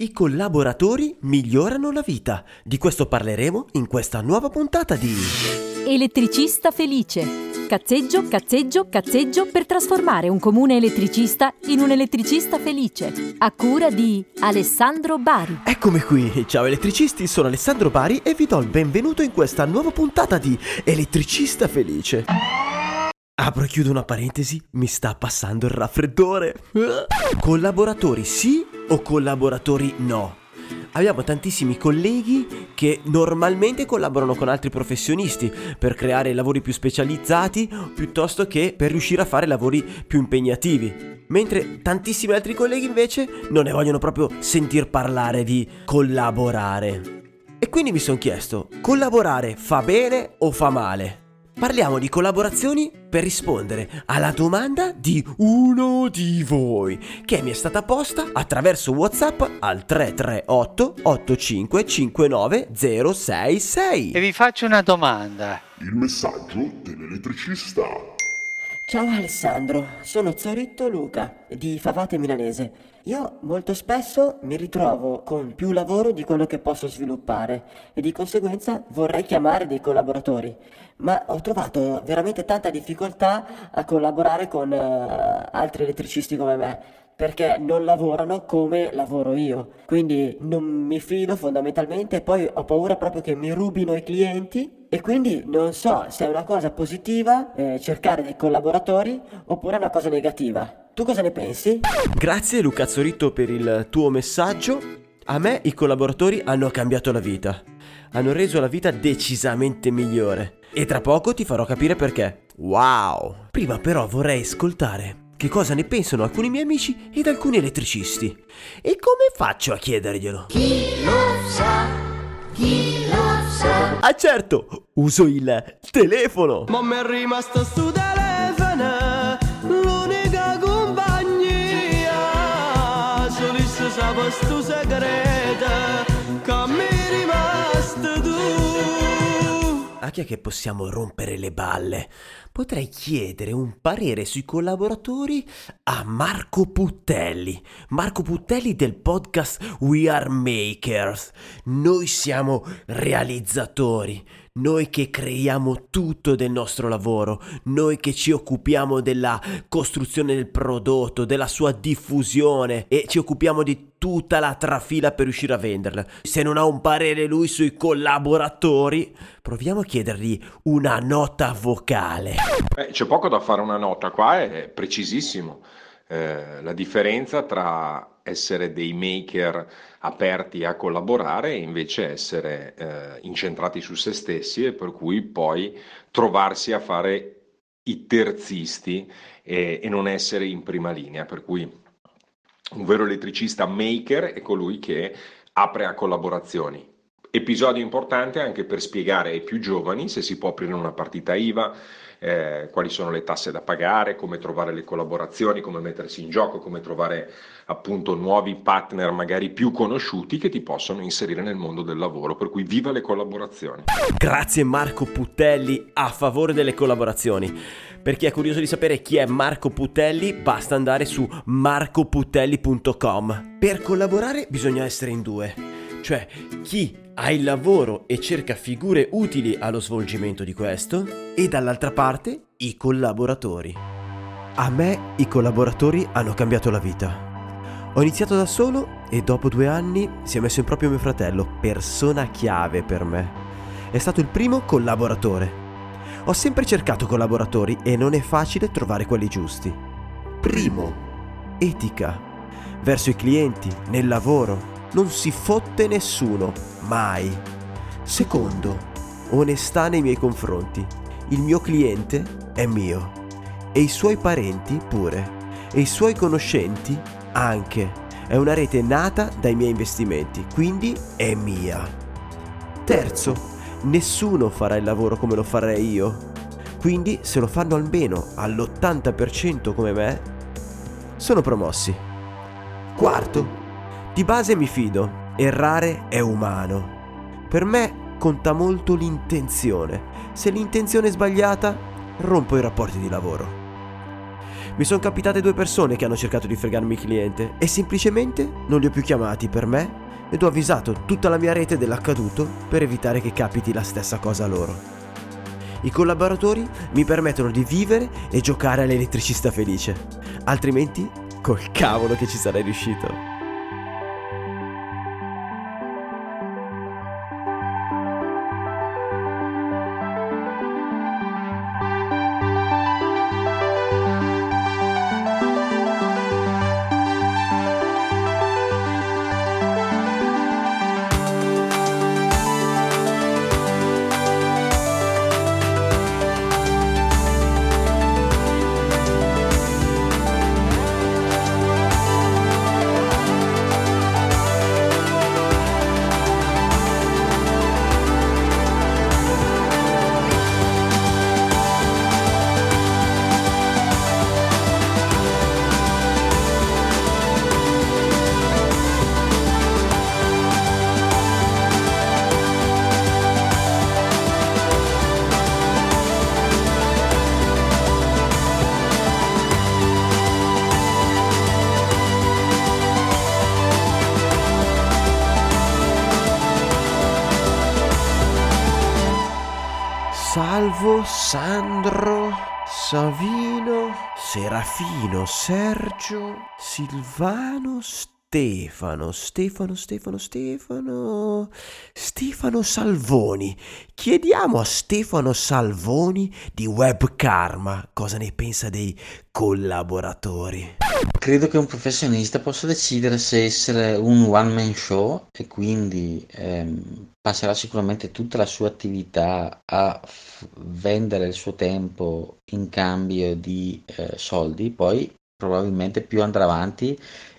I collaboratori migliorano la vita. Di questo parleremo in questa nuova puntata di Elettricista felice. Cazzeggio, cazzeggio, cazzeggio per trasformare un comune elettricista in un elettricista felice. A cura di Alessandro Bari. Eccomi qui, ciao elettricisti, sono Alessandro Bari e vi do il benvenuto in questa nuova puntata di Elettricista felice. Apro e chiudo una parentesi, mi sta passando il raffreddore. Collaboratori sì o collaboratori no? Abbiamo tantissimi colleghi che normalmente collaborano con altri professionisti per creare lavori più specializzati piuttosto che per riuscire a fare lavori più impegnativi. Mentre tantissimi altri colleghi invece non ne vogliono proprio sentir parlare di collaborare. E quindi mi sono chiesto, collaborare fa bene o fa male? Parliamo di collaborazioni per rispondere alla domanda di uno di voi che mi è stata posta attraverso WhatsApp al 338 8559 066. E vi faccio una domanda. Il messaggio dell'elettricista. Ciao Alessandro, sono Zoritto Luca di Favate Milanese. Io molto spesso mi ritrovo con più lavoro di quello che posso sviluppare e di conseguenza vorrei chiamare dei collaboratori, ma ho trovato veramente tanta difficoltà a collaborare con eh, altri elettricisti come me perché non lavorano come lavoro io. Quindi non mi fido fondamentalmente e poi ho paura proprio che mi rubino i clienti e quindi non so se è una cosa positiva eh, cercare dei collaboratori oppure è una cosa negativa. Tu cosa ne pensi? Grazie Luca Zorito per il tuo messaggio. A me i collaboratori hanno cambiato la vita. Hanno reso la vita decisamente migliore. E tra poco ti farò capire perché. Wow! Prima però vorrei ascoltare che cosa ne pensano alcuni miei amici ed alcuni elettricisti. E come faccio a chiederglielo? Chi lo sa, chi lo sa. Ah certo, uso il telefono. Ma mi è rimasto sto telefono, l'unica compagnia. Solisse sape sto segreto, che mi è rimasto tu. A chi è che possiamo rompere le balle? Potrei chiedere un parere sui collaboratori a Marco Puttelli. Marco Puttelli del podcast We Are Makers. Noi siamo realizzatori. Noi che creiamo tutto del nostro lavoro, noi che ci occupiamo della costruzione del prodotto, della sua diffusione e ci occupiamo di tutta la trafila per riuscire a venderla. Se non ha un parere lui sui collaboratori, proviamo a chiedergli una nota vocale. Eh, c'è poco da fare una nota, qua è precisissimo. Eh, la differenza tra essere dei maker aperti a collaborare e invece essere eh, incentrati su se stessi e per cui poi trovarsi a fare i terzisti e, e non essere in prima linea. Per cui un vero elettricista maker è colui che apre a collaborazioni. Episodio importante anche per spiegare ai più giovani se si può aprire una partita IVA, eh, quali sono le tasse da pagare, come trovare le collaborazioni, come mettersi in gioco, come trovare appunto nuovi partner magari più conosciuti che ti possono inserire nel mondo del lavoro. Per cui viva le collaborazioni. Grazie Marco Putelli a favore delle collaborazioni. Per chi è curioso di sapere chi è Marco Putelli, basta andare su marcoputelli.com. Per collaborare bisogna essere in due, cioè chi ha il lavoro e cerca figure utili allo svolgimento di questo e dall'altra parte i collaboratori. A me i collaboratori hanno cambiato la vita. Ho iniziato da solo e dopo due anni si è messo in proprio mio fratello, persona chiave per me. È stato il primo collaboratore. Ho sempre cercato collaboratori e non è facile trovare quelli giusti. Primo, etica. Verso i clienti, nel lavoro, non si fotte nessuno, mai. Secondo, onestà nei miei confronti. Il mio cliente è mio e i suoi parenti pure e i suoi conoscenti anche. È una rete nata dai miei investimenti, quindi è mia. Terzo, nessuno farà il lavoro come lo farei io. Quindi se lo fanno almeno all'80% come me, sono promossi. Quarto, di base mi fido, errare è umano. Per me conta molto l'intenzione. Se l'intenzione è sbagliata, rompo i rapporti di lavoro. Mi sono capitate due persone che hanno cercato di fregarmi il cliente e semplicemente non li ho più chiamati per me ed ho avvisato tutta la mia rete dell'accaduto per evitare che capiti la stessa cosa a loro. I collaboratori mi permettono di vivere e giocare all'elettricista felice, altrimenti col cavolo che ci sarei riuscito. Salvo, Sandro, Savino, Serafino, Sergio, Silvano, Stefano, Stefano, Stefano, Stefano, Stefano Salvoni. Chiediamo a Stefano Salvoni di Web Karma cosa ne pensa dei collaboratori. Credo che un professionista possa decidere se essere un one man show e quindi ehm, passerà sicuramente tutta la sua attività a f- vendere il suo tempo in cambio di eh, soldi, poi probabilmente più andrà avanti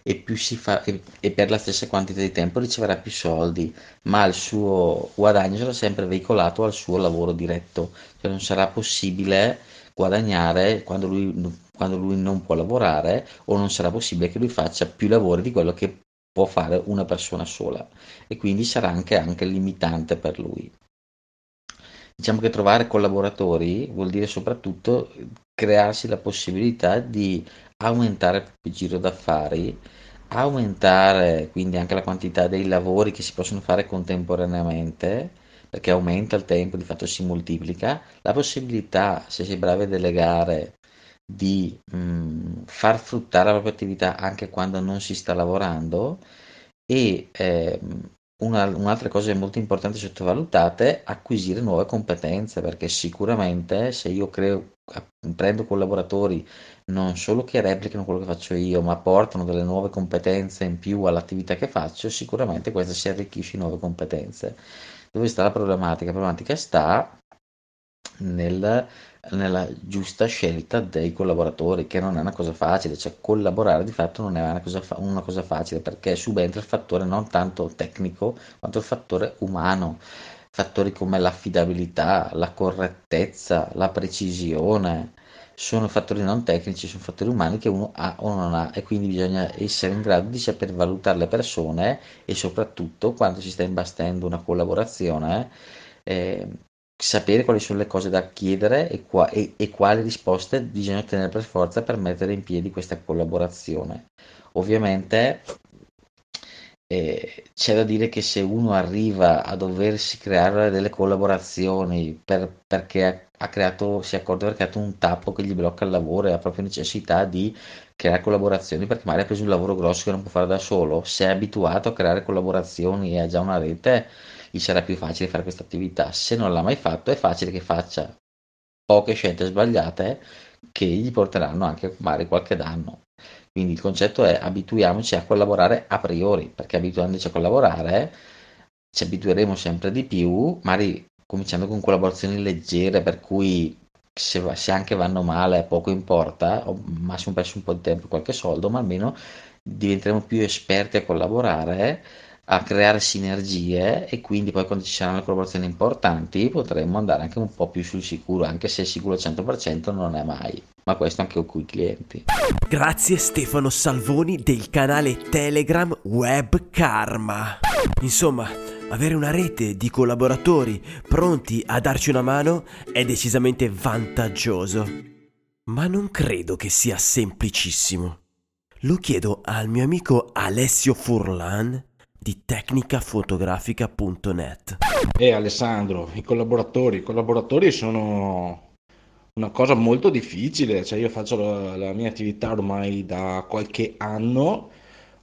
e più si fa e, e per la stessa quantità di tempo riceverà più soldi, ma il suo guadagno sarà sempre veicolato al suo lavoro diretto, cioè non sarà possibile guadagnare quando lui, quando lui non può lavorare o non sarà possibile che lui faccia più lavori di quello che può fare una persona sola e quindi sarà anche, anche limitante per lui. Diciamo che trovare collaboratori vuol dire soprattutto crearsi la possibilità di aumentare il giro d'affari, aumentare quindi anche la quantità dei lavori che si possono fare contemporaneamente, perché aumenta il tempo, di fatto si moltiplica, la possibilità, se si è bravi a delegare, di mh, far fruttare la propria attività anche quando non si sta lavorando e eh, una, un'altra cosa molto importante sottovalutate, acquisire nuove competenze, perché sicuramente se io creo, prendo collaboratori non solo che replicano quello che faccio io, ma portano delle nuove competenze in più all'attività che faccio, sicuramente questa si arricchisce di nuove competenze. Dove sta la problematica? La problematica sta nel, nella giusta scelta dei collaboratori, che non è una cosa facile, cioè collaborare di fatto non è una cosa, fa- una cosa facile perché subentra il fattore non tanto tecnico quanto il fattore umano, fattori come l'affidabilità, la correttezza, la precisione. Sono fattori non tecnici, sono fattori umani che uno ha o non ha e quindi bisogna essere in grado di saper valutare le persone e soprattutto quando si sta imbastendo una collaborazione eh, sapere quali sono le cose da chiedere e, qua, e, e, quali risposte bisogna ottenere per forza per mettere in piedi questa collaborazione. Ovviamente eh, c'è da dire che se uno arriva a doversi creare delle collaborazioni per, perché ha creato, si è accorto di aver creato un tappo che gli blocca il lavoro e ha proprio necessità di creare collaborazioni perché magari ha preso un lavoro grosso che non può fare da solo, se è abituato a creare collaborazioni e ha già una rete gli sarà più facile fare questa attività. Se non l'ha mai fatto, è facile che faccia poche scelte sbagliate che gli porteranno anche magari qualche danno. Quindi il concetto è abituiamoci a collaborare a priori, perché abituandoci a collaborare ci abitueremo sempre di più, magari cominciando con collaborazioni leggere, per cui se, se anche vanno male poco importa, o massimo perso un po' di tempo qualche soldo, ma almeno diventeremo più esperti a collaborare a creare sinergie e quindi poi quando ci saranno collaborazioni importanti potremmo andare anche un po' più sul sicuro, anche se sicuro al 100% non è mai, ma questo anche con i clienti. Grazie Stefano Salvoni del canale Telegram Web Karma. Insomma, avere una rete di collaboratori pronti a darci una mano è decisamente vantaggioso. Ma non credo che sia semplicissimo. Lo chiedo al mio amico Alessio Furlan di tecnicafotografica.net. E Alessandro, i collaboratori, i collaboratori sono una cosa molto difficile, cioè io faccio la, la mia attività ormai da qualche anno,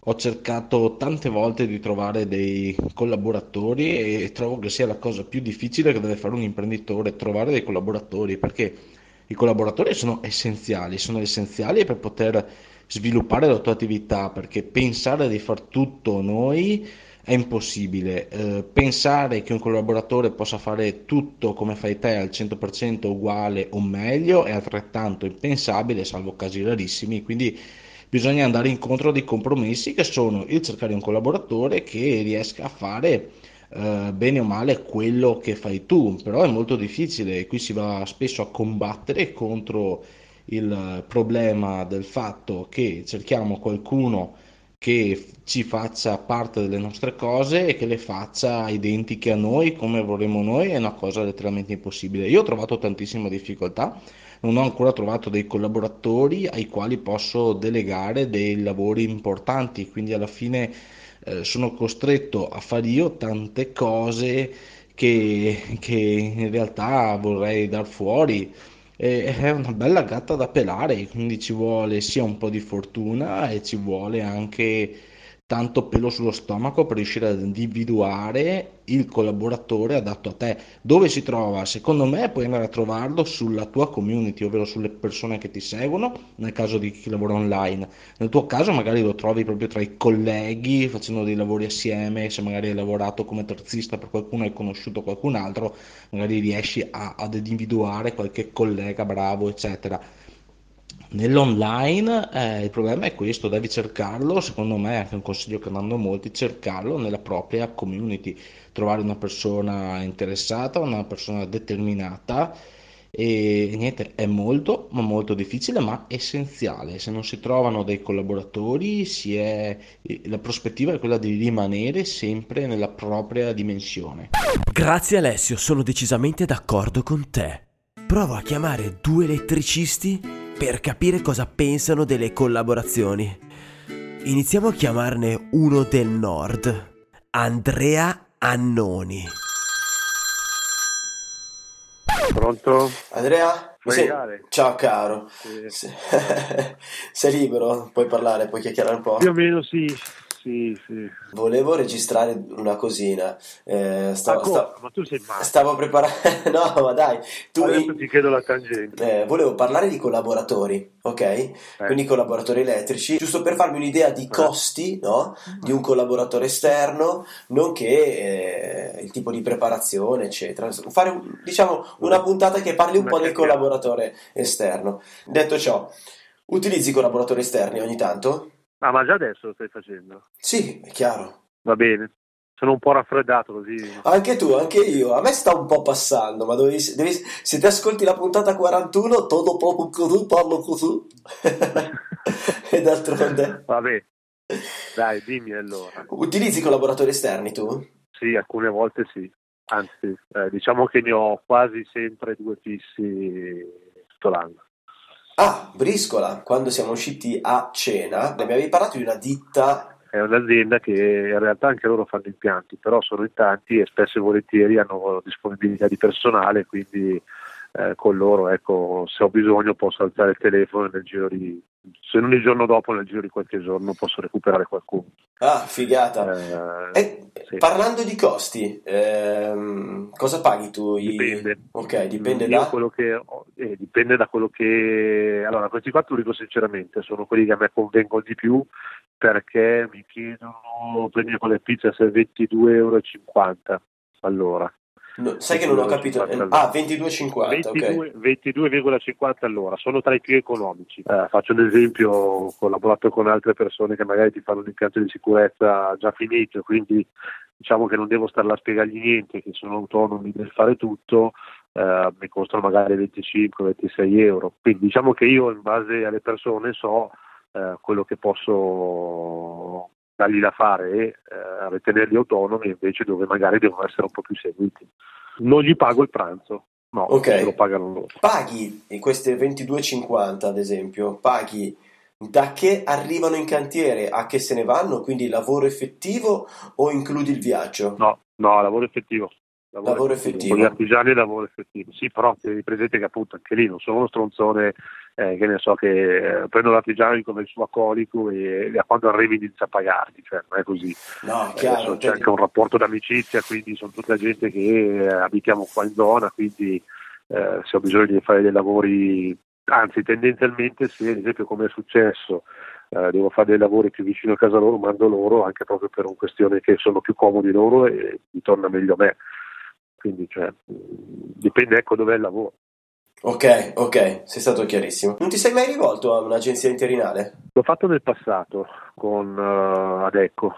ho cercato tante volte di trovare dei collaboratori e trovo che sia la cosa più difficile che deve fare un imprenditore, trovare dei collaboratori, perché i collaboratori sono essenziali, sono essenziali per poter sviluppare la tua attività, perché pensare di far tutto noi è impossibile. Eh, pensare che un collaboratore possa fare tutto come fai te al 100% uguale o meglio è altrettanto impensabile, salvo casi rarissimi, quindi bisogna andare incontro a dei compromessi che sono il cercare un collaboratore che riesca a fare eh, bene o male quello che fai tu, però è molto difficile e qui si va spesso a combattere contro il problema del fatto che cerchiamo qualcuno che ci faccia parte delle nostre cose e che le faccia identiche a noi come vorremmo noi è una cosa letteralmente impossibile. Io ho trovato tantissima difficoltà, non ho ancora trovato dei collaboratori ai quali posso delegare dei lavori importanti, quindi alla fine eh, sono costretto a fare io tante cose che, che in realtà vorrei dar fuori è una bella gatta da pelare, quindi ci vuole sia un po' di fortuna e ci vuole anche tanto pelo sullo stomaco per riuscire ad individuare il collaboratore adatto a te. Dove si trova? Secondo me puoi andare a trovarlo sulla tua community, ovvero sulle persone che ti seguono, nel caso di chi lavora online. Nel tuo caso magari lo trovi proprio tra i colleghi, facendo dei lavori assieme, se magari hai lavorato come terzista per qualcuno e hai conosciuto qualcun altro, magari riesci a, ad individuare qualche collega bravo, eccetera Nell'online eh, il problema è questo, devi cercarlo, secondo me è anche un consiglio che danno molti, cercarlo nella propria community, trovare una persona interessata, una persona determinata e niente, è molto ma molto difficile ma essenziale. Se non si trovano dei collaboratori, è, la prospettiva è quella di rimanere sempre nella propria dimensione. Grazie Alessio, sono decisamente d'accordo con te. Provo a chiamare due elettricisti per capire cosa pensano delle collaborazioni. Iniziamo a chiamarne uno del nord, Andrea Annoni. Pronto? Andrea? Sei... Ciao caro. Sì. Sei libero? Puoi parlare, puoi chiacchierare un po'? Più o meno sì, sì, sì. Volevo registrare una cosina. Eh, stavo, ah, stavo, ma tu sei matto. Stavo preparando. no, ma dai. Tu Adesso ti chiedo la tangente. Eh, volevo parlare di collaboratori, ok? Eh. Quindi collaboratori elettrici, giusto per farmi un'idea di eh. costi, no? Di un collaboratore esterno, nonché eh, il tipo di preparazione, eccetera. Fare, diciamo, una puntata che parli un ma po' del collaboratore esterno. Detto ciò, utilizzi collaboratori esterni ogni tanto? Ah, ma già adesso lo stai facendo? Sì, è chiaro. Va bene. Sono un po' raffreddato così. Anche tu, anche io. A me sta un po' passando, ma devi, devi, se ti ascolti la puntata 41, todo proprio così, parlo così. e d'altronde. Vabbè. Dai, dimmi allora. Utilizzi collaboratori esterni tu? Sì, alcune volte sì. Anzi, eh, diciamo che ne ho quasi sempre due fissi tutto l'anno. Ah, Briscola, quando siamo usciti a cena, mi avevi parlato di una ditta. È un'azienda che in realtà anche loro fanno impianti, però sono in tanti e spesso e volentieri hanno disponibilità di personale, quindi eh, con loro ecco, se ho bisogno posso alzare il telefono e nel giro di se non il giorno dopo, nel giro di qualche giorno posso recuperare qualcuno. Ah, figata. Eh, eh, sì. Parlando di costi, ehm, cosa paghi tu? Dipende. Ok, dipende da... Quello che, eh, dipende da quello che... Allora, questi qua, te lo dico sinceramente, sono quelli che a me convengono di più perché mi chiedono, prendi con le pizze se 22,50 euro all'ora. No, sai che non ho capito. Ah, 22,50. 22, okay. 22,50 all'ora, sono tra i più economici. Eh, faccio un esempio, ho collaborato con altre persone che magari ti fanno un impianto di sicurezza già finito, quindi diciamo che non devo stare là a spiegargli niente, che sono autonomi nel fare tutto, eh, mi costano magari 25-26 euro. Quindi diciamo che io in base alle persone so eh, quello che posso dargli da fare e eh, tenerli autonomi invece dove magari devono essere un po' più seguiti. Non gli pago il pranzo, no, Ok. se lo pagano loro. Paghi in queste 22,50 ad esempio, paghi da che arrivano in cantiere a che se ne vanno, quindi lavoro effettivo o includi il viaggio? No, no, lavoro effettivo. Lavoro effettivo. Con gli artigiani lavoro effettivo. Sì, però tieni presente che appunto anche lì non sono uno stronzone eh, che ne so che eh, prendo l'artigiano come il suo accolico e, e a quando arrivi inizia a pagarti, cioè non è così. No, Adesso chiaro. c'è anche un rapporto d'amicizia, quindi sono tutta gente che eh, abitiamo qua in zona, quindi eh, se ho bisogno di fare dei lavori, anzi tendenzialmente se ad esempio come è successo eh, devo fare dei lavori più vicino a casa loro, mando loro anche proprio per una questione che sono più comodi loro e mi torna meglio a me. Quindi cioè, dipende ecco dov'è il lavoro. Ok, ok, sei stato chiarissimo. Non ti sei mai rivolto a un'agenzia interinale? L'ho fatto nel passato con eh, Adecco,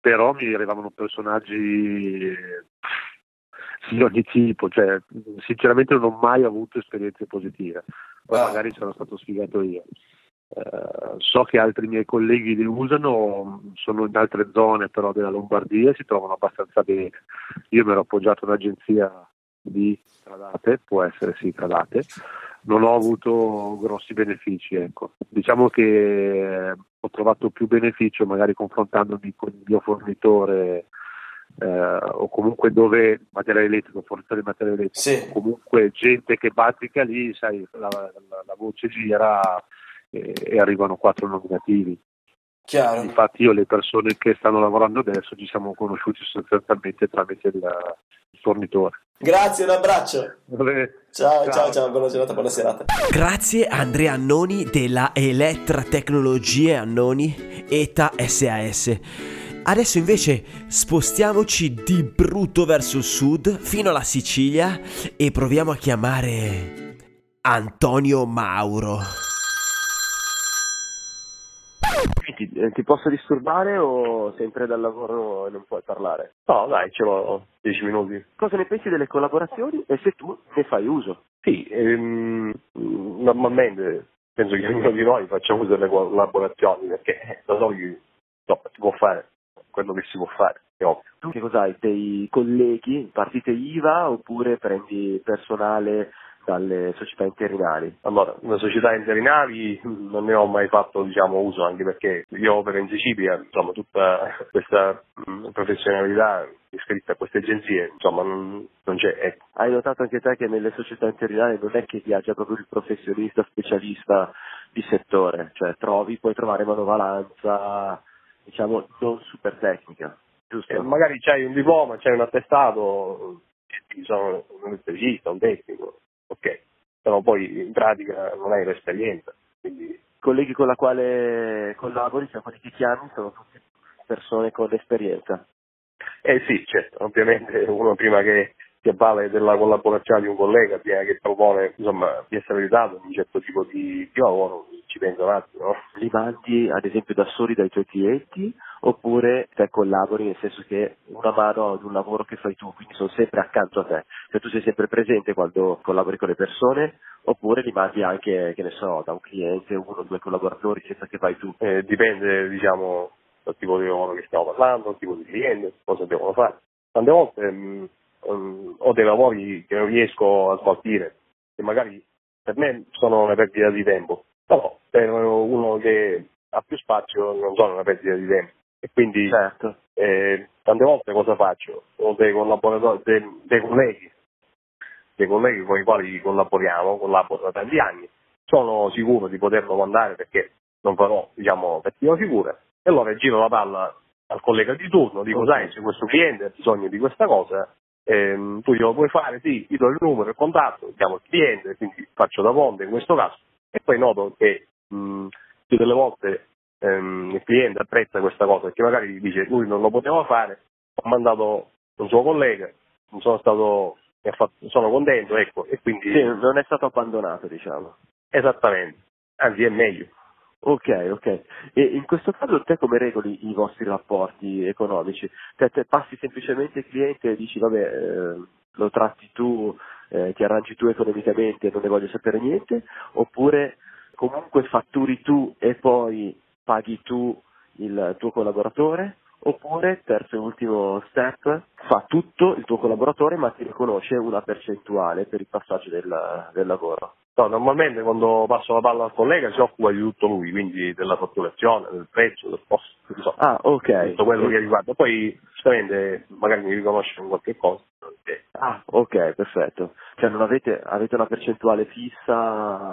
però mi arrivavano personaggi eh, di ogni tipo, cioè sinceramente non ho mai avuto esperienze positive, poi Ah. magari sono stato sfigato io. Eh, so che altri miei colleghi li usano, sono in altre zone però della Lombardia e si trovano abbastanza bene. Io mi ero appoggiato a un'agenzia di Tradate, può essere sì Tradate, non ho avuto grossi benefici. Ecco. Diciamo che ho trovato più beneficio magari confrontandomi con il mio fornitore eh, o comunque dove materiale elettrico, fornitore di materiale elettrico, Sì. comunque gente che bazzica lì, sai, la, la- la voce gira e, e arrivano quattro nominativi. Chiaro. Infatti io le persone che stanno lavorando adesso ci siamo conosciuti sostanzialmente tramite il, il fornitore. Grazie, un abbraccio. Ciao, ciao, Ciao. ciao, buona giornata, buona serata. Grazie a Andrea Annoni della Elettra Tecnologie Annoni ETA SAS. Adesso invece spostiamoci di brutto verso il sud, fino alla Sicilia, e proviamo a chiamare Antonio Mauro. Ti, eh, ti posso disturbare o sempre dal lavoro e non puoi parlare? No, dai, ce l'ho 10 minuti. Cosa ne pensi delle collaborazioni e se tu ne fai uso? Sì, ehm, normalmente penso che ognuno di noi faccia uso delle collaborazioni perché da soli no, si può fare quello che si può fare, è ovvio. Tu che cos'hai? Dei colleghi, partite IVA oppure prendi personale dalle società interinali? Allora, le società interinali non ne ho mai fatto diciamo, uso anche perché io opero in Sicilia, insomma tutta questa mh, professionalità iscritta a queste agenzie, insomma non, non c'è. Ecco. Hai notato anche te che nelle società interinali non è che viaggia proprio il professionista specialista di settore, cioè trovi, puoi trovare manovalanza, diciamo, non super tecnica, giusto? Eh, magari c'hai un diploma, c'hai un attestato, ti sono un elettricista, un tecnico, ok, però poi in pratica non hai l'esperienza, quindi colleghi con la quale collabori, cioè quelli che chiami, sono tutte persone con esperienza. Eh sì, certo, ovviamente uno prima che si avvale della collaborazione di un collega prima che propone insomma, di essere aiutato in un certo tipo di, di lavoro, ci pensa un attimo. no? Li mandi ad esempio da soli dai tuoi clienti oppure te collabori nel senso che una mano ad un lavoro che fai tu, quindi sono sempre accanto a te, cioè tu sei sempre presente quando collabori con le persone oppure li mandi anche, che ne so, da un cliente, uno o due collaboratori senza che fai tu. Eh, dipende diciamo dal tipo di lavoro che stiamo parlando, dal tipo di cliente, cosa devono fare. Tante volte mh, mh, ho dei lavori che non riesco a smaltire, che magari per me sono una perdita di tempo, però per uno che ha più spazio non sono una perdita di tempo. E quindi Certo. eh, tante volte cosa faccio? Ho dei collaboratori, dei, dei colleghi, dei colleghi con i quali collaboriamo, collaboro da tanti anni, sono sicuro di poterlo mandare perché non farò, diciamo, cattiva figura, e allora giro la palla al collega di turno, dico, Ok. sai, se questo cliente ha bisogno di questa cosa, ehm, tu glielo puoi fare, sì, gli do il numero, il contatto, chiamo il cliente, quindi faccio da ponte in questo caso, e poi noto che mh, più delle volte ehm, il cliente apprezza questa cosa, perché magari dice, lui non lo poteva fare, ho mandato un suo collega, non sono stato, fatto- sono contento, ecco, e quindi Sì, non è stato abbandonato, diciamo. esattamente, anzi è meglio. Ok, ok. E in questo caso te come regoli i vostri rapporti economici? Te, te passi semplicemente il cliente e dici vabbè eh, lo tratti tu, eh, ti arrangi tu economicamente e non ne voglio sapere niente, oppure comunque fatturi tu e poi paghi tu il tuo collaboratore, Oppure, terzo e ultimo step, fa tutto il tuo collaboratore ma ti riconosce una percentuale per il passaggio del, del lavoro. No, normalmente quando passo la palla al collega si occupa di tutto lui, quindi della fatturazione, del prezzo, del costo, insomma, Ah, ok. tutto quello che riguarda. Poi, giustamente, magari mi riconosce in qualche cosa. Ah, ok, perfetto. Cioè non avete, avete una percentuale fissa?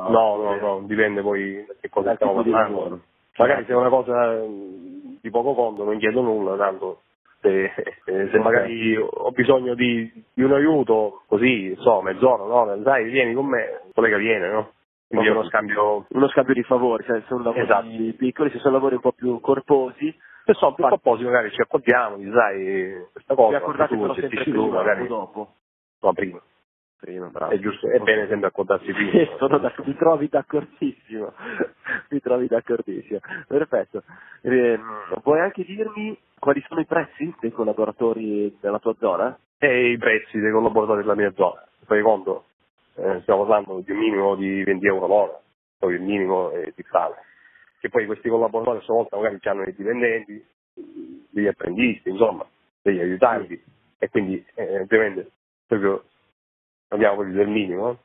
No, no, no, dipende poi da che cosa stiamo parlando. Magari se è una cosa eh, di poco conto non chiedo nulla, tanto se, eh, se magari ho bisogno di, di un aiuto, così, so, mezz'ora, no? Dai, vieni con me, il collega viene, no? Quindi è uno scambio Uno scambio di favori, cioè se sono lavori Esatto. piccoli, se sono lavori un po' più corposi, se sono più apposi magari ci accordiamo, dici, sai, questa cosa tu gestisci tu, magari dopo? no, prima. Prima, bravo. È giusto, è bene sempre accordarsi. Sì, sono d'ac- mi trovi d'accordissimo, mi trovi d'accordissimo. Perfetto. Eh, vuoi anche dirmi quali sono i prezzi dei collaboratori della tua zona? E i prezzi dei collaboratori della mia zona. Fai conto, eh, stiamo parlando di un minimo di 20 euro l'ora, poi il minimo è fiscale. Che poi questi collaboratori a sua volta magari hanno dei dipendenti, degli apprendisti, insomma, degli aiutanti, e quindi eh, ovviamente proprio parliamo proprio del minimo.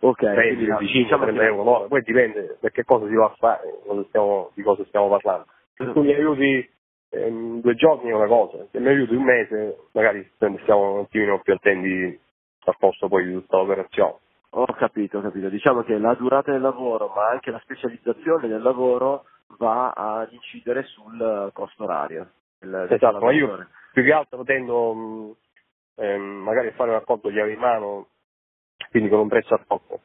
Ok, 30, quindi, 25, diciamo 30 che- euro l'ora, poi dipende da che cosa si va a fare, cosa stiamo- di cosa stiamo parlando. Se tu mi aiuti ehm, due giorni è una cosa, se mi aiuti un mese magari stiamo un attimino più attenti al posto poi di tutta l'operazione. Ho capito, ho capito. Diciamo che la durata del lavoro, ma anche la specializzazione del lavoro va ad incidere sul costo orario. del- Esatto, ma io più che altro tendo mh, ehm, magari a fare un accordo chiave in mano, quindi con un prezzo a poco.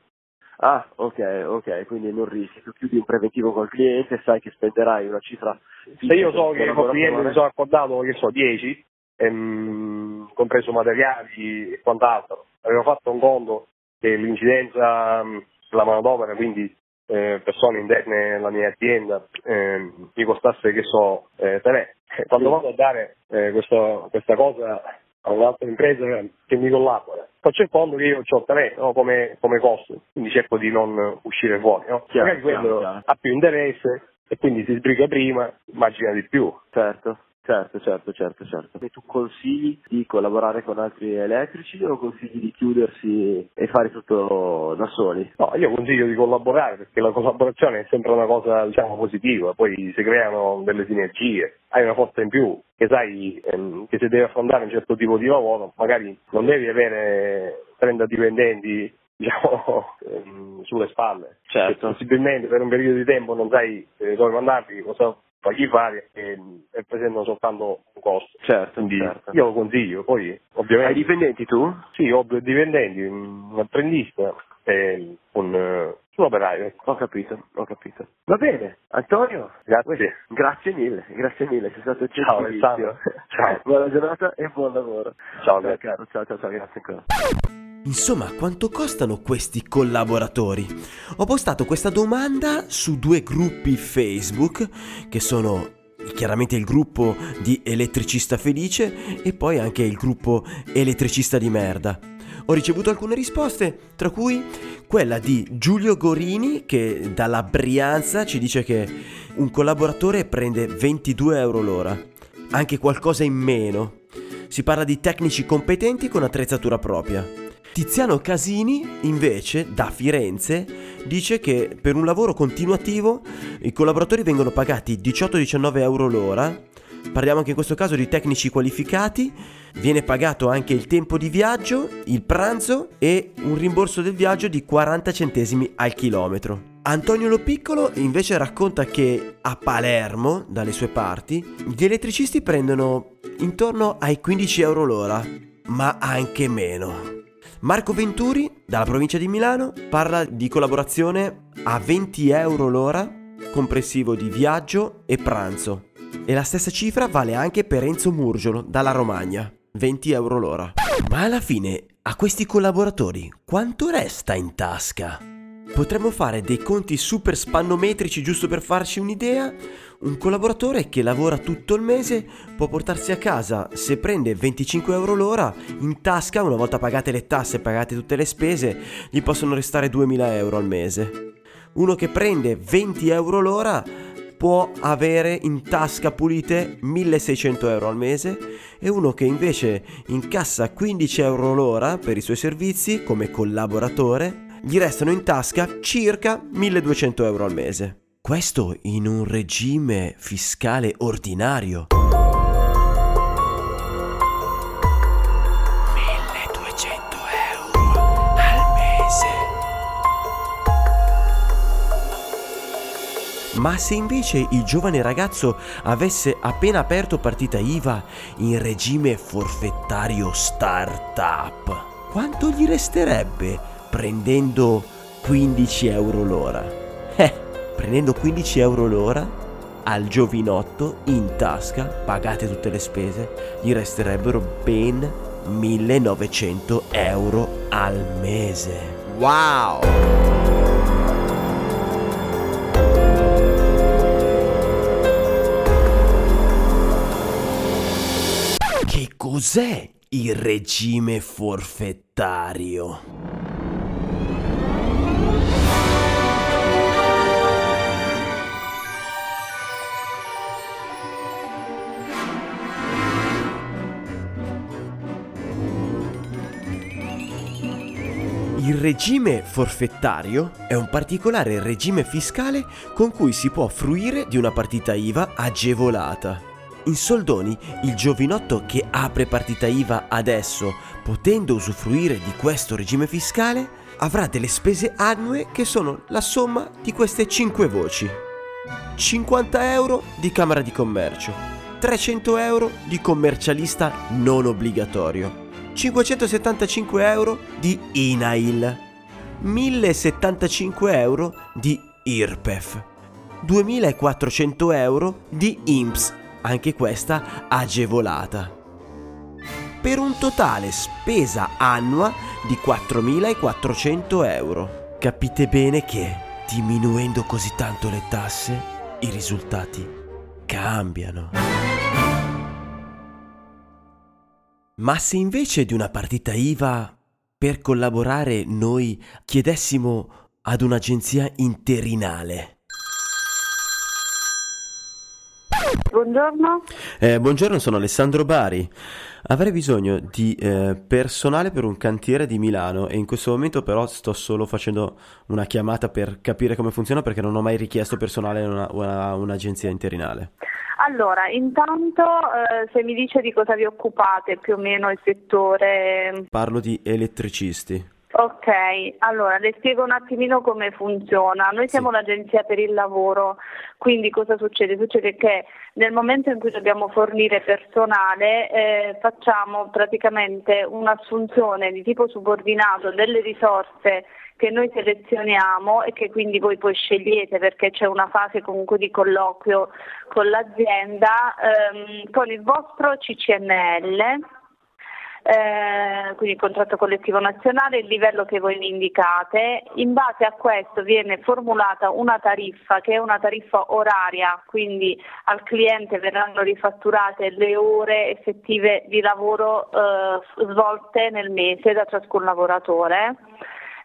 Ah, ok, ok, quindi non rischi, tu chiudi un preventivo col cliente, sai che spenderai una cifra Se io so che col cliente mi sono accordato, che so, 10, ehm, compreso materiali e quant'altro, avevo fatto un conto che l'incidenza, mh, la manodopera, quindi eh, persone interne alla mia azienda, ehm, mi costasse, che so, eh, 3. Quando vado a dare eh, questo- questa cosa a un'altra impresa che mi collabora, faccio il conto che io ho 3 no, come, come costo, quindi cerco di non uscire fuori. No? Chiaro, Magari quello chiaro, chiaro. ha più interesse e quindi si sbriga prima, immagina di più. Certo, certo, certo, certo, certo. E tu consigli di collaborare con altri elettrici o consigli di chiudersi e fare tutto da soli? No, io consiglio di collaborare perché la collaborazione è sempre una cosa diciamo positiva, poi si creano delle sinergie, hai una forza in più, che sai ehm, che se devi affrontare un certo tipo di lavoro magari non devi avere 30 dipendenti diciamo ehm, sulle spalle. Certo. Possibilmente per un periodo di tempo non sai eh, dove mandarli, cosa fagli fare e, e presentano soltanto un costo. Certo, Quindi certo. io lo consiglio, poi ovviamente... Hai dipendenti tu? Sì, ho due dipendenti, un apprendista e un, eh, un operaio. ecco. Ho capito, ho capito. Va bene, Antonio, Grazie. grazie mille, grazie mille, sei stato Ciao. Alessandro. Ciao. Buona giornata e buon lavoro. Ciao, ciao caro, ciao ciao ciao, grazie ancora. Insomma, quanto costano questi collaboratori? Ho postato questa domanda su due gruppi Facebook, che sono chiaramente il gruppo di Elettricista Felice e poi anche il gruppo Elettricista di Merda. Ho ricevuto alcune risposte, tra cui quella di Giulio Gorini che dalla Brianza ci dice che un collaboratore prende 22 euro l'ora, anche qualcosa in meno. Si parla di tecnici competenti con attrezzatura propria. Tiziano Casini, invece, da Firenze, dice che per un lavoro continuativo i collaboratori vengono pagati 18-19 euro l'ora. Parliamo anche in questo caso di tecnici qualificati. Viene pagato anche il tempo di viaggio, il pranzo e un rimborso del viaggio di 40 centesimi al chilometro. Antonio Lopiccolo invece racconta che a Palermo, dalle sue parti, gli elettricisti prendono intorno ai 15 euro l'ora, ma anche meno. Marco Venturi, dalla provincia di Milano, parla di collaborazione a 20 euro l'ora, comprensivo di viaggio e pranzo. E la stessa cifra vale anche per Enzo Murgiolo, dalla Romagna, 20 euro l'ora. Ma alla fine, a questi collaboratori, quanto resta in tasca? Potremmo fare dei conti super spannometrici giusto per farci un'idea? Un collaboratore che lavora tutto il mese può portarsi a casa, se prende 25 euro l'ora, in tasca, una volta pagate le tasse e pagate tutte le spese, gli possono restare 2000 euro al mese. Uno che prende 20 euro l'ora può avere in tasca pulite 1600 euro al mese e uno che invece incassa 15 euro l'ora per i suoi servizi come collaboratore gli restano in tasca circa 1200 euro al mese. Questo in un regime fiscale ordinario. 1200 euro al mese. Ma se invece il giovane ragazzo avesse appena aperto partita IVA in regime forfettario startup, quanto gli resterebbe prendendo 15 euro l'ora? Prendendo 15 euro l'ora al giovinotto in tasca, pagate tutte le spese, gli resterebbero ben 1900 euro al mese. Wow! Che cos'è il regime forfettario? Regime forfettario è un particolare regime fiscale con cui si può fruire di una partita IVA agevolata. In soldoni, il giovinotto che apre partita IVA adesso, potendo usufruire di questo regime fiscale, avrà delle spese annue che sono la somma di queste 5 voci. 50 euro di Camera di Commercio, 300 euro di commercialista non obbligatorio, 575 euro di INAIL, 1075 euro di IRPEF, 2400 euro di INPS, anche questa agevolata. Per un totale spesa annua di 4400 euro. Capite bene che, diminuendo così tanto le tasse, i risultati cambiano. Ma se invece di una partita IVA per collaborare noi chiedessimo ad un'agenzia interinale? Buongiorno. Eh, buongiorno, sono Alessandro Bari. Avrei bisogno di eh, personale per un cantiere di Milano e in questo momento però sto solo facendo una chiamata per capire come funziona perché non ho mai richiesto personale a una, una, un'agenzia interinale. Allora, intanto eh, se mi dice di cosa vi occupate, più o meno il settore. Parlo di elettricisti. Ok, allora le spiego un attimino come funziona. Noi siamo l'agenzia per il lavoro, quindi cosa succede? Succede che nel momento in cui dobbiamo fornire personale eh, facciamo praticamente un'assunzione di tipo subordinato delle risorse che noi selezioniamo e che quindi voi poi scegliete perché c'è una fase comunque di colloquio con l'azienda ehm, con il vostro CCNL eh, quindi il contratto collettivo nazionale, il livello che voi mi indicate. In base a questo viene formulata una tariffa che è una tariffa oraria, quindi al cliente verranno rifatturate le ore effettive di lavoro eh, svolte nel mese da ciascun lavoratore.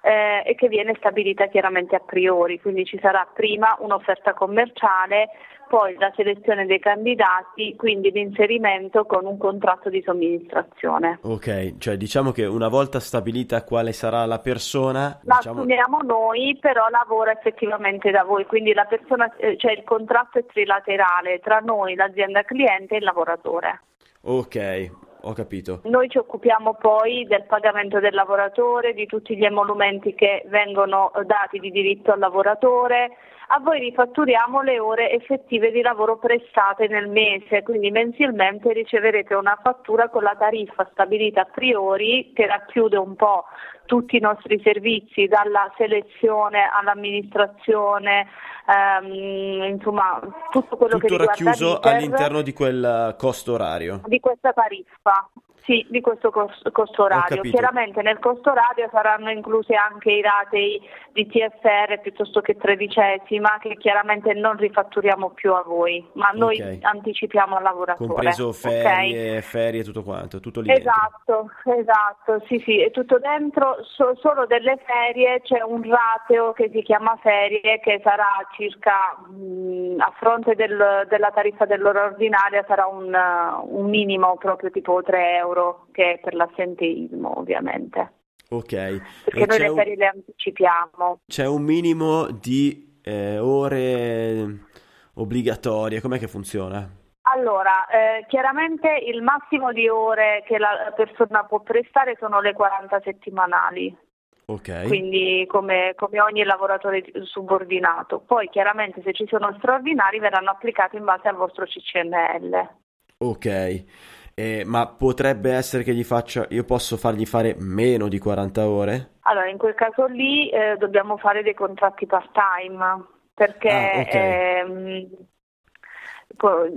Eh, e che viene stabilita chiaramente a priori, quindi ci sarà prima un'offerta commerciale, poi la selezione dei candidati, quindi l'inserimento con un contratto di somministrazione. Ok, cioè diciamo che una volta stabilita quale sarà la persona, La diciamo... assumiamo noi, però lavora effettivamente da voi, quindi la persona, eh, cioè il contratto è trilaterale tra noi, l'azienda cliente e il lavoratore. Ok, ho capito. Noi ci occupiamo poi del pagamento del lavoratore, di tutti gli emolumenti che vengono dati di diritto al lavoratore. A voi rifatturiamo le ore effettive di lavoro prestate nel mese, quindi mensilmente riceverete una fattura con la tariffa stabilita a priori che racchiude un po' tutti i nostri servizi, dalla selezione all'amministrazione, ehm, insomma tutto quello che Tutto riguarda racchiuso all'interno di quel costo orario. di questa tariffa. Sì, di questo cos- costo orario. Chiaramente nel costo orario saranno incluse anche i ratei di TFR piuttosto che tredicesima che chiaramente non rifatturiamo più a voi, ma noi Ok. anticipiamo al lavoratore. Compreso ferie, ferie, tutto quanto, tutto lì dentro. Esatto, esatto, sì sì, è tutto dentro, So- solo delle ferie c'è un rateo che si chiama ferie che sarà circa mh, a fronte del- della tariffa dell'ora ordinaria sarà un, uh, un minimo proprio tipo 3 euro che è per l'assenteismo ovviamente, Ok. perché E noi le un, ferie le anticipiamo. c'è un minimo di eh, ore obbligatorie, com'è che funziona? Allora, eh, chiaramente il massimo di ore che la persona può prestare sono le 40 settimanali. Ok. quindi come, come ogni lavoratore subordinato. Poi chiaramente se ci sono straordinari verranno applicati in base al vostro CCNL. Ok. Eh, ma potrebbe essere che gli faccia, io posso fargli fare meno di 40 ore? Allora in quel caso lì eh, dobbiamo fare dei contratti part-time perché Ah, ok. ehm,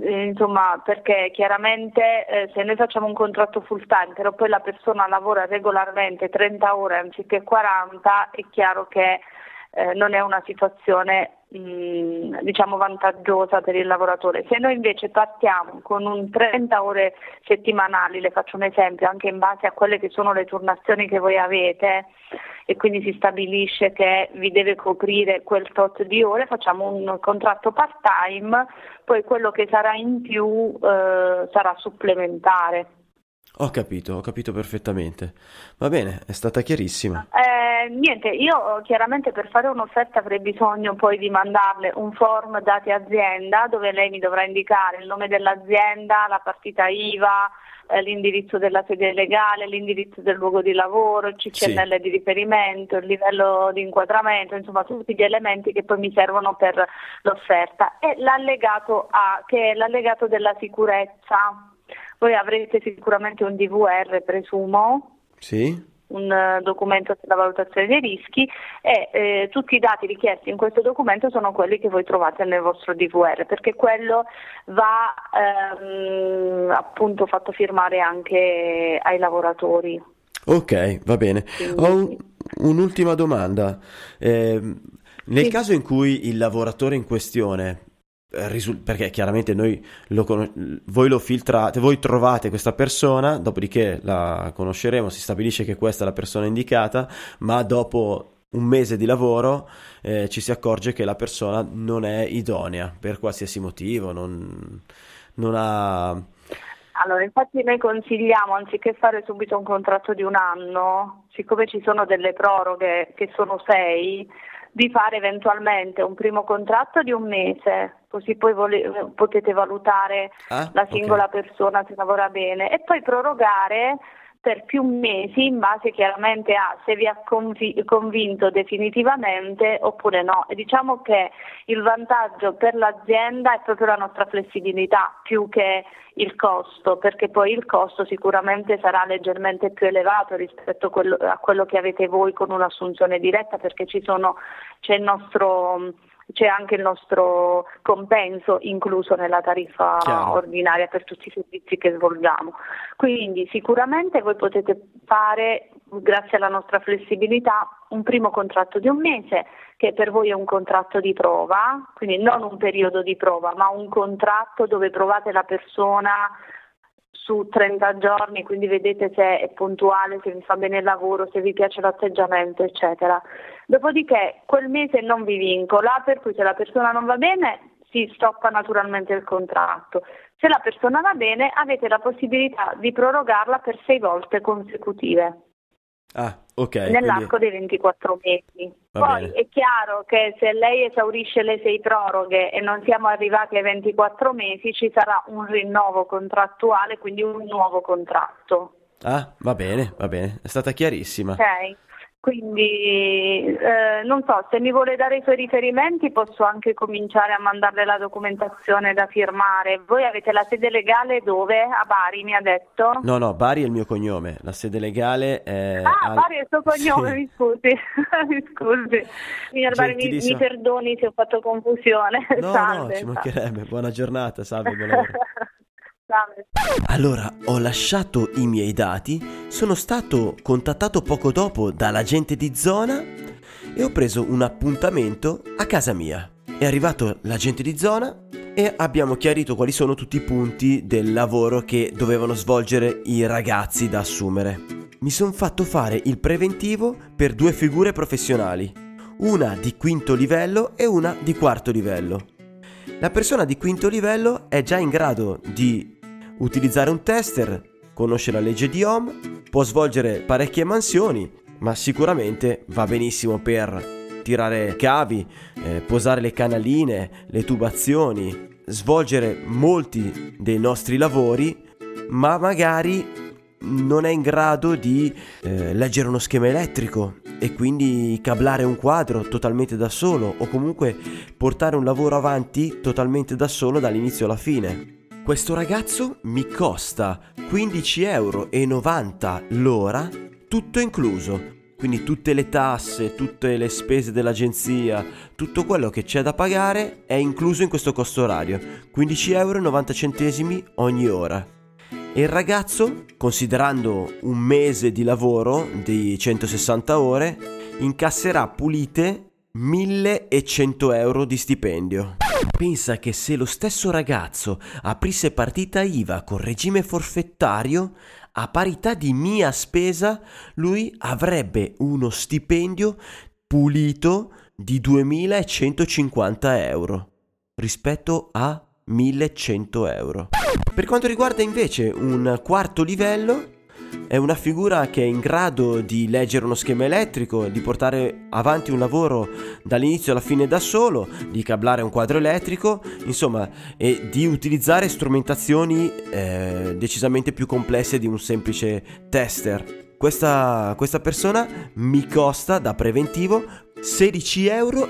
eh, insomma perché chiaramente eh, se noi facciamo un contratto full time però poi la persona lavora regolarmente 30 ore anziché 40 è chiaro che eh, non è una situazione mh, diciamo vantaggiosa per il lavoratore. Se noi invece partiamo con un 30 ore settimanali, le faccio un esempio, anche in base a quelle che sono le turnazioni che voi avete e quindi si stabilisce che vi deve coprire quel tot di ore, facciamo un contratto part-time, poi quello che sarà in più eh, sarà supplementare. Ho capito, ho capito perfettamente. Va bene, è stata chiarissima. Eh, niente, io chiaramente per fare un'offerta avrei bisogno poi di mandarle un form dati azienda dove lei mi dovrà indicare il nome dell'azienda, la partita IVA, eh, l'indirizzo della sede legale, l'indirizzo del luogo di lavoro, il CCNL di riferimento, il livello di inquadramento, insomma tutti gli elementi che poi mi servono per l'offerta e l'allegato A che è l'allegato della sicurezza. Voi avrete sicuramente un DVR, presumo, Sì? un eh, documento sulla valutazione dei rischi e eh, tutti i dati richiesti in questo documento sono quelli che voi trovate nel vostro DVR perché quello va ehm, appunto fatto firmare anche ai lavoratori. Ok, va bene. Ho un- un'ultima domanda. Ehm, nel caso in cui il lavoratore in questione, eh, perché chiaramente noi lo cono- voi lo filtrate, voi trovate questa persona, dopodiché la conosceremo, si stabilisce che questa è la persona indicata, ma dopo un mese di lavoro eh, ci si accorge che la persona non è idonea per qualsiasi motivo, non, non ha... Allora, infatti noi consigliamo, anziché fare subito un contratto di un anno, siccome ci sono delle proroghe che sono sei, di fare eventualmente un primo contratto di un mese, così poi vole- potete valutare Ah, la singola persona se lavora bene e poi prorogare per più mesi in base chiaramente a se vi ha convi- convinto definitivamente oppure no. E diciamo che il vantaggio per l'azienda è proprio la nostra flessibilità più che il costo, perché poi il costo sicuramente sarà leggermente più elevato rispetto a quello, a quello che avete voi con un'assunzione diretta, perché ci sono, c'è il nostro c'è anche il nostro compenso incluso nella tariffa Chiaro. ordinaria per tutti i servizi che svolgiamo. Quindi sicuramente voi potete fare, grazie alla nostra flessibilità, un primo contratto di un mese, che per voi è un contratto di prova, quindi non un periodo di prova, ma un contratto dove provate la persona su 30 giorni, quindi vedete se è puntuale, se vi fa bene il lavoro, se vi piace l'atteggiamento, eccetera. Dopodiché quel mese non vi vincola, per cui se la persona non va bene si stoppa naturalmente il contratto. Se la persona va bene avete la possibilità di prorogarla per sei volte consecutive Ah, ok. nell'arco quindi- dei 24 mesi. Va Poi bene. è chiaro che se lei esaurisce le sei proroghe e non siamo arrivati ai 24 mesi ci sarà un rinnovo contrattuale, quindi un nuovo contratto. Ah, va bene, va bene, è stata chiarissima. Ok? Quindi eh, non so, se mi vuole dare i suoi riferimenti posso anche cominciare a mandarle la documentazione da firmare. Voi avete la sede legale dove? A Bari mi ha detto? No, no, Bari è il mio cognome, la sede legale è... Ah, al- Bari è il suo cognome, Sì. mi scusi, mi scusi. Signor Bari, mi, mi perdoni se ho fatto confusione. No, no, Salve, ci salve. mancherebbe. Buona giornata, salve. Allora, ho lasciato i miei dati, sono stato contattato poco dopo dall'agente di zona e ho preso un appuntamento a casa mia. È arrivato l'agente di zona e abbiamo chiarito quali sono tutti i punti del lavoro che dovevano svolgere i ragazzi da assumere. Mi sono fatto fare il preventivo per due figure professionali, una di quinto livello e una di quarto livello. La persona di quinto livello è già in grado di utilizzare un tester, conosce la legge di Ohm, può svolgere parecchie mansioni, ma sicuramente va benissimo per tirare cavi, eh, posare le canaline, le tubazioni, svolgere molti dei nostri lavori, ma magari non è in grado di eh, leggere uno schema elettrico e quindi cablare un quadro totalmente da solo o comunque portare un lavoro avanti totalmente da solo dall'inizio alla fine. Questo ragazzo mi costa 15,90 euro l'ora, tutto incluso. Quindi tutte le tasse, tutte le spese dell'agenzia, tutto quello che c'è da pagare è incluso in questo costo orario. 15,90 euro ogni ora. E il ragazzo, considerando un mese di lavoro di 160 ore, incasserà pulite 1100 euro di stipendio. Pensa che se lo stesso ragazzo aprisse partita IVA con regime forfettario, a parità di mia spesa, lui avrebbe uno stipendio pulito di 2150 euro rispetto a 1100 euro. Per quanto riguarda invece un quarto livello, è una figura che è in grado di leggere uno schema elettrico, di portare avanti un lavoro dall'inizio alla fine da solo, di cablare un quadro elettrico, insomma, e di utilizzare strumentazioni eh, decisamente più complesse di un semplice tester. Questa, questa persona mi costa da preventivo 16,50 euro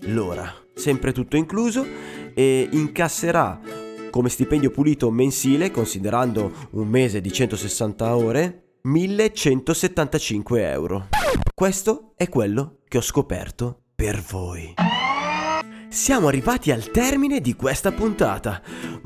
l'ora, sempre tutto incluso, e incasserà come stipendio pulito mensile, considerando un mese di 160 ore, 1175 euro. Questo è quello che ho scoperto per voi. Siamo arrivati al termine di questa puntata.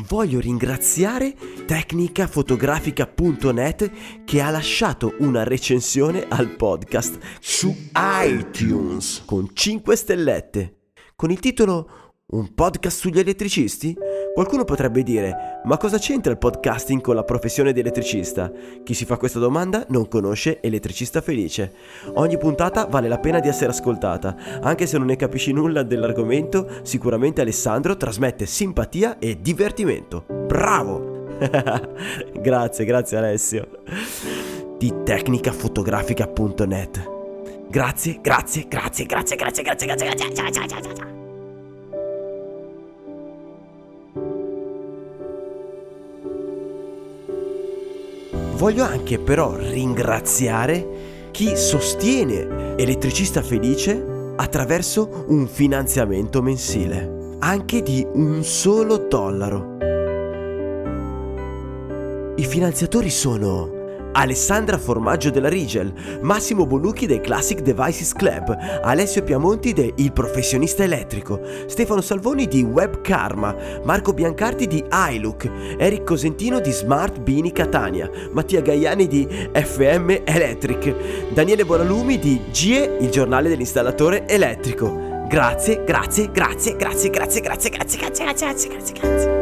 Voglio ringraziare tecnicafotografica.net che ha lasciato una recensione al podcast su iTunes con 5 stellette con il titolo Un podcast sugli elettricisti? Qualcuno potrebbe dire, ma cosa c'entra il podcasting con la professione di elettricista? Chi si fa questa domanda non conosce Elettricista Felice. Ogni puntata vale la pena di essere ascoltata, anche se non ne capisci nulla dell'argomento, sicuramente Alessandro trasmette simpatia e divertimento. Bravo! grazie, grazie Alessio. Di tecnicafotografica.net. Grazie, grazie, grazie, grazie, grazie, grazie, grazie, grazie, grazie, grazie, grazie. Voglio anche però ringraziare chi sostiene Elettricista Felice attraverso un finanziamento mensile, anche di un solo dollaro. I finanziatori sono Alessandra Formaggio della Rigel, Massimo Bolucchi del Classic Devices Club, Alessio Piamonti di Il Professionista Elettrico, Stefano Salvoni di Web Karma, Marco Biancardi di iLook, Eric Cosentino di Smart Bini Catania, Mattia Gaiani di FM Electric, Daniele Bonalumi di GE, il giornale dell'installatore elettrico. Grazie, grazie, grazie, grazie, grazie, grazie, grazie, grazie, grazie, grazie, grazie, grazie.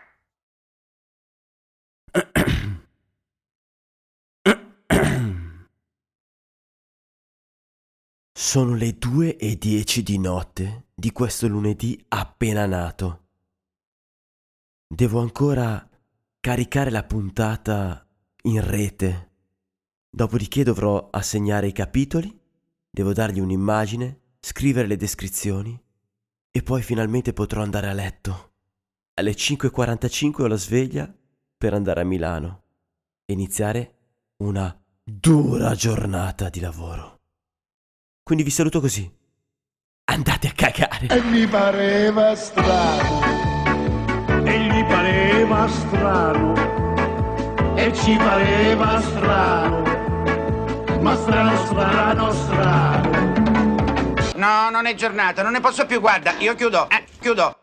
Sono le due e dieci di notte di questo lunedì appena nato. Devo ancora caricare la puntata in rete. Dopodiché dovrò assegnare i capitoli, devo dargli un'immagine, scrivere le descrizioni e poi finalmente potrò andare a letto. Alle 5.45 ho la sveglia per andare a Milano e iniziare una dura giornata di lavoro. Quindi vi saluto così. Andate a cagare. E mi pareva strano. E gli pareva strano. E ci pareva strano. Ma strano, strano, strano. No, non è giornata, non ne posso più, guarda, io chiudo, eh, chiudo.